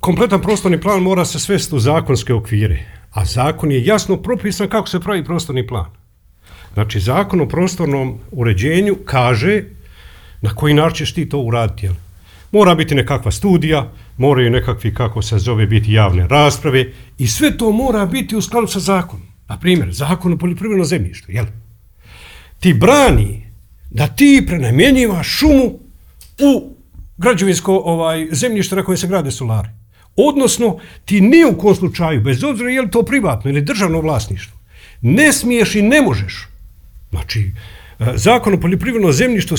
kompletan prostorni plan mora se svesti u zakonske okvire, a zakon je jasno propisan kako se pravi prostorni plan. Znači, zakon o prostornom uređenju kaže na koji način ćeš ti to uraditi. Jel? Mora biti nekakva studija, moraju nekakvi, kako se zove, biti javne rasprave i sve to mora biti u skladu sa zakonom. Na primjer, zakon o poljoprivrednom zemljištu. Jel? Ti brani da ti prenamjenjivaš šumu u građevinsko ovaj, zemljište na koje se grade solari. Odnosno, ti ni u kom slučaju, bez obzira je li to privatno ili državno vlasništvo, ne smiješ i ne možeš. Znači, e, zakon o poljoprivrednom zemljištu e,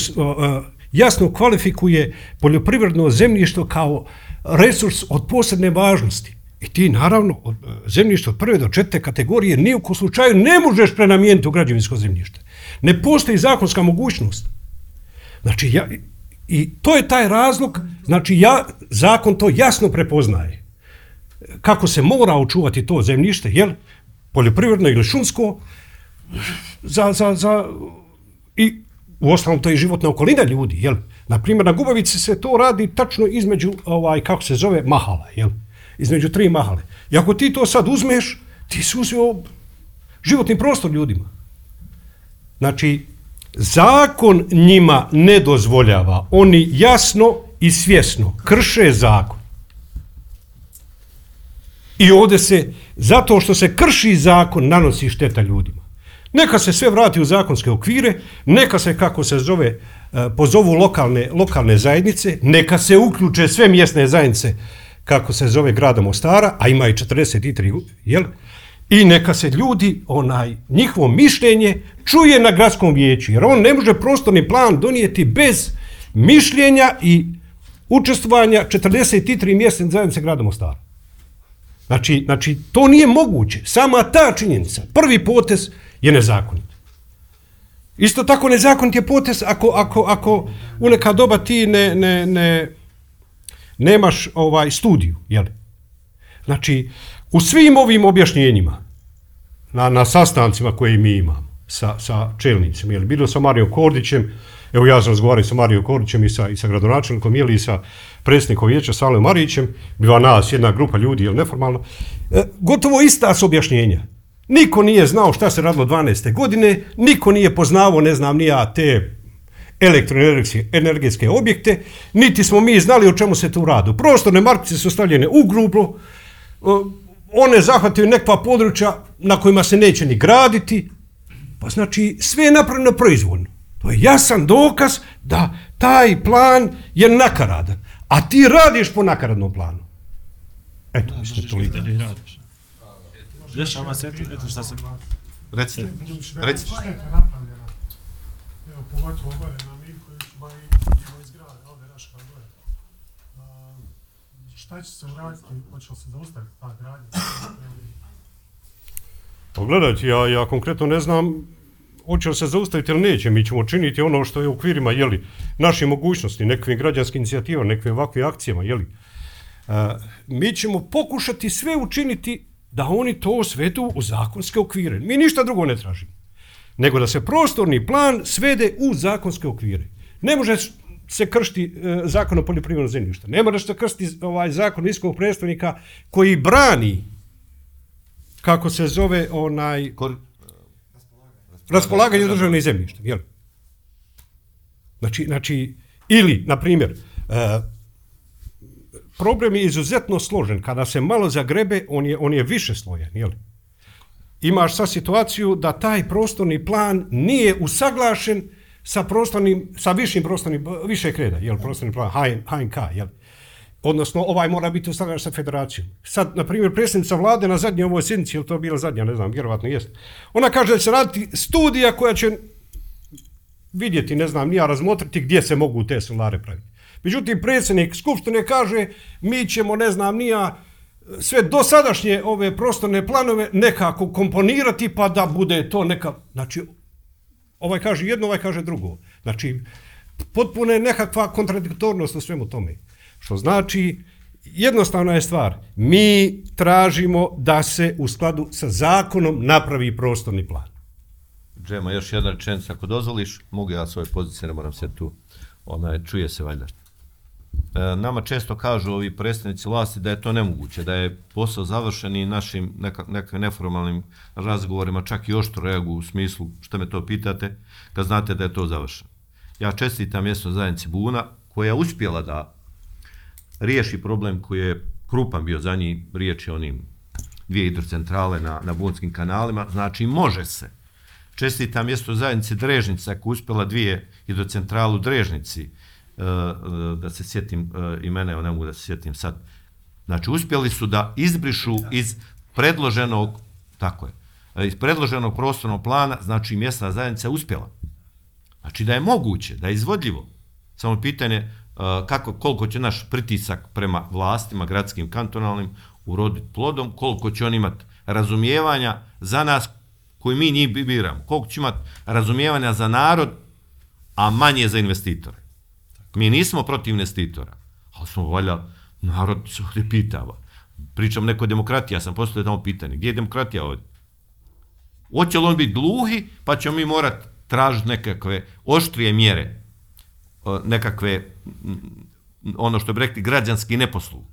jasno kvalifikuje poljoprivredno zemljište kao resurs od posebne važnosti. I ti, naravno, od e, zemljište od prve do četvrte kategorije ni u kom slučaju ne možeš prenamijeniti u građevinsko zemljište. Ne postoji zakonska mogućnost. Znači, ja, I to je taj razlog, znači ja, zakon to jasno prepoznaje. Kako se mora očuvati to zemljište, jel? Poljoprivredno ili šumsko, za, za, za, i u ostalom to je životna okolina ljudi, jel? Naprimjer, na Gubavici se to radi tačno između, ovaj, kako se zove, mahala, jel? Između tri mahale. I ako ti to sad uzmeš, ti si uzio životni prostor ljudima. Znači, zakon njima ne dozvoljava. Oni jasno i svjesno krše zakon. I ovdje se, zato što se krši zakon, nanosi šteta ljudima. Neka se sve vrati u zakonske okvire, neka se, kako se zove, e, pozovu lokalne, lokalne zajednice, neka se uključe sve mjesne zajednice, kako se zove grada Mostara, a ima i 43, jel? I neka se ljudi, onaj njihovo mišljenje, čuje na gradskom vijeću, jer on ne može prostorni plan donijeti bez mišljenja i učestvovanja 43 mjesne zajednice grada Mostara. Znači, znači, to nije moguće. Sama ta činjenica, prvi potez je nezakonit. Isto tako nezakonit je potez ako, ako, ako u neka doba ti ne, ne, ne, nemaš ovaj studiju. Jel? Znači, U svim ovim objašnjenjima, na, na sastancima koje mi imamo sa, sa čelnicima, jel, bilo sa Marijom Kordićem, evo ja sam razgovarao sa Marijom Kordićem i sa, i sa gradonačelnikom, jel, i sa predsjednikom vijeća Salom Marićem, bila nas jedna grupa ljudi, jel, neformalno, e, gotovo ista su objašnjenja. Niko nije znao šta se radilo 12. godine, niko nije poznavao, ne znam, nija te elektroenergetske objekte, niti smo mi znali o čemu se tu radu. Prostorne markice su stavljene u grublo, e, one zahvataju nekva područja na kojima se neće ni graditi, pa znači sve je napravljeno proizvodno. To je jasan dokaz da taj plan je nakaradan, a ti radiš po nakaradnom planu. Eto, mislim, to li radiš. Reci, eto šta se... Recite, recite. Evo, pogotovo gore na Mirkoviću, ba i iz grada, ovdje naš kad gore šta će se uraditi, hoće se zaustaviti ta gradnja? Pogledajte, ja, ja konkretno ne znam hoće li se zaustaviti ili neće. Mi ćemo činiti ono što je u okvirima jeli, naše mogućnosti, nekvim građanskim inicijativama, nekvim ovakvim akcijama. Jeli. Uh, e, mi ćemo pokušati sve učiniti da oni to svedu u zakonske okvire. Mi ništa drugo ne tražimo. Nego da se prostorni plan svede u zakonske okvire. Ne može se kršti e, zakon o poljoprivrednom zemljištu. Ne mora se kršti ovaj zakon viskog predstavnika koji brani kako se zove onaj Kor... raspolaganje državne zemljišta. Jel? Znači, znači, ili, na primjer, e, problem je izuzetno složen. Kada se malo zagrebe, on je, on je više slojen. Jel? Imaš sa situaciju da taj prostorni plan nije usaglašen sa prostornim, sa višim prostornim, više kreda, jel, prostorni plan, HNK, jel. Odnosno, ovaj mora biti ustavljan sa federacijom. Sad, na primjer, predsjednica vlade na zadnjoj ovoj sjednici, ili to bila zadnja, ne znam, vjerovatno jest, ona kaže da će raditi studija koja će vidjeti, ne znam, nija razmotriti gdje se mogu te solare praviti. Međutim, predsjednik Skupštine kaže, mi ćemo, ne znam, nija sve dosadašnje ove prostorne planove nekako komponirati pa da bude to neka, znači, ovaj kaže jedno, ovaj kaže drugo. Znači, potpuno je nekakva kontradiktornost u svemu tome. Što znači, jednostavna je stvar, mi tražimo da se u skladu sa zakonom napravi prostorni plan. Džema, još jedna rečenica, ako dozvoliš, mogu ja svoje pozicije, ne moram se tu, ona je, čuje se valjda. E, nama često kažu ovi predstavnici vlasti da je to nemoguće, da je posao završen i našim neka, nekim neformalnim razgovorima čak i oštro reaguju u smislu što me to pitate, kad znate da je to završeno. Ja čestitam mjesto zajednici Buna koja je uspjela da riješi problem koji je krupan bio za njih, riječ je onim dvije hidrocentrale na, na Bunskim kanalima, znači može se. Čestitam mjesto zajednice Drežnica koja uspjela dvije hidrocentralu Drežnici, da se sjetim e, imena, evo ne mogu da se sjetim sad. Znači, uspjeli su da izbrišu iz predloženog, tako je, e, iz predloženog prostornog plana, znači mjesna zajednica je uspjela. Znači da je moguće, da je izvodljivo. Samo pitanje kako, koliko će naš pritisak prema vlastima, gradskim, kantonalnim, uroditi plodom, koliko će on imati razumijevanja za nas koji mi njih biramo, koliko će imati razumijevanja za narod, a manje za investitore. Mi nismo protiv investitora, ali smo valja, narod se ovdje pitava. Pričam neko demokratija, sam postavio tamo pitanje, gdje je demokratija ovdje? Hoće li on biti gluhi, pa ćemo mi morati tražiti nekakve oštrije mjere, e, nekakve, ono što bi rekli, građanski neposlug.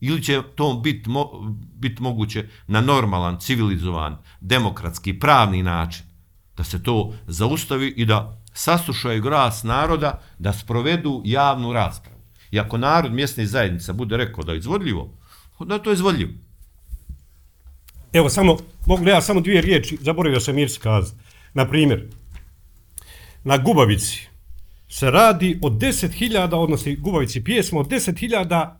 Ili će to biti mo, bit moguće na normalan, civilizovan, demokratski, pravni način, da se to zaustavi i da saslušaju glas naroda, da sprovedu javnu raspravu. I ako narod mjesne zajednica bude rekao da je izvodljivo, onda je to izvodljivo. Evo, samo, mogu ja samo dvije riječi, zaboravio sam Irsi kazati. Na primjer, na Gubavici se radi o 10.000, odnosno Gubavici pjesma, od 10.000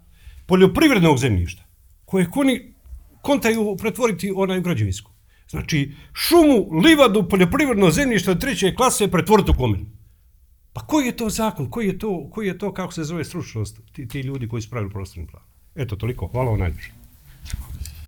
poljoprivrednog zemljišta, koje oni kontaju pretvoriti onaj u građevinsku. Znači, šumu, livadu, poljoprivredno zemljište od treće klase pretvoriti u komin. Pa koji je to zakon? Koji je to, koji je to kako se zove stručnost ti, ti ljudi koji su pravili prostorni plan? Eto, toliko. Hvala vam najljepše.